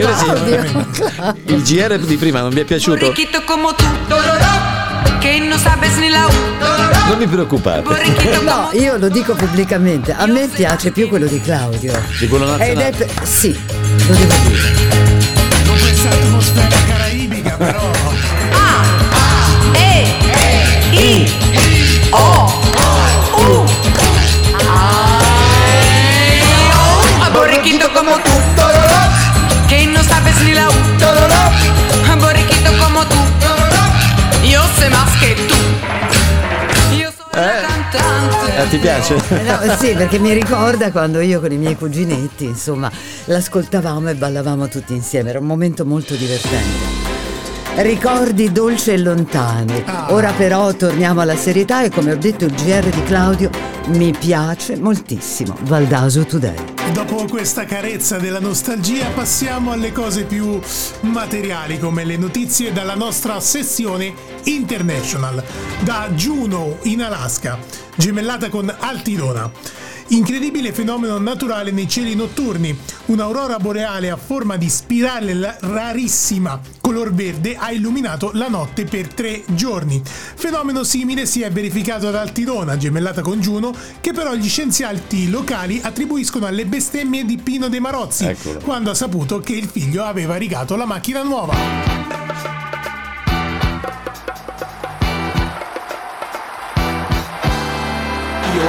Signore e signori, il GR di prima non vi è piaciuto? Non vi preoccupate. No, io lo dico pubblicamente, a me piace più quello di Claudio. Di quello Ed nazionale. è per- sì, lo devo dire. Con questa atmosfera caraibica, però. E I O U A borriquito como tú que no sabes ni la U borriquito como tú yo sé más que tú Io sono una cantante Eh, ti piace? Eh no, sì, perché mi ricorda quando io con i miei cuginetti, insomma, l'ascoltavamo e ballavamo tutti insieme. Era un momento molto divertente. Ricordi dolci e lontani. Ora però torniamo alla serietà e come ho detto il GR di Claudio mi piace moltissimo. Valdaso Today. Dopo questa carezza della nostalgia passiamo alle cose più materiali come le notizie dalla nostra sessione International. Da Juneau in Alaska, gemellata con Altidona. Incredibile fenomeno naturale nei cieli notturni. Un'aurora boreale a forma di spirale rarissima color verde ha illuminato la notte per tre giorni. Fenomeno simile si è verificato ad Altidona, gemellata con Giuno, che però gli scienziati locali attribuiscono alle bestemmie di Pino De Marozzi, Eccolo. quando ha saputo che il figlio aveva rigato la macchina nuova.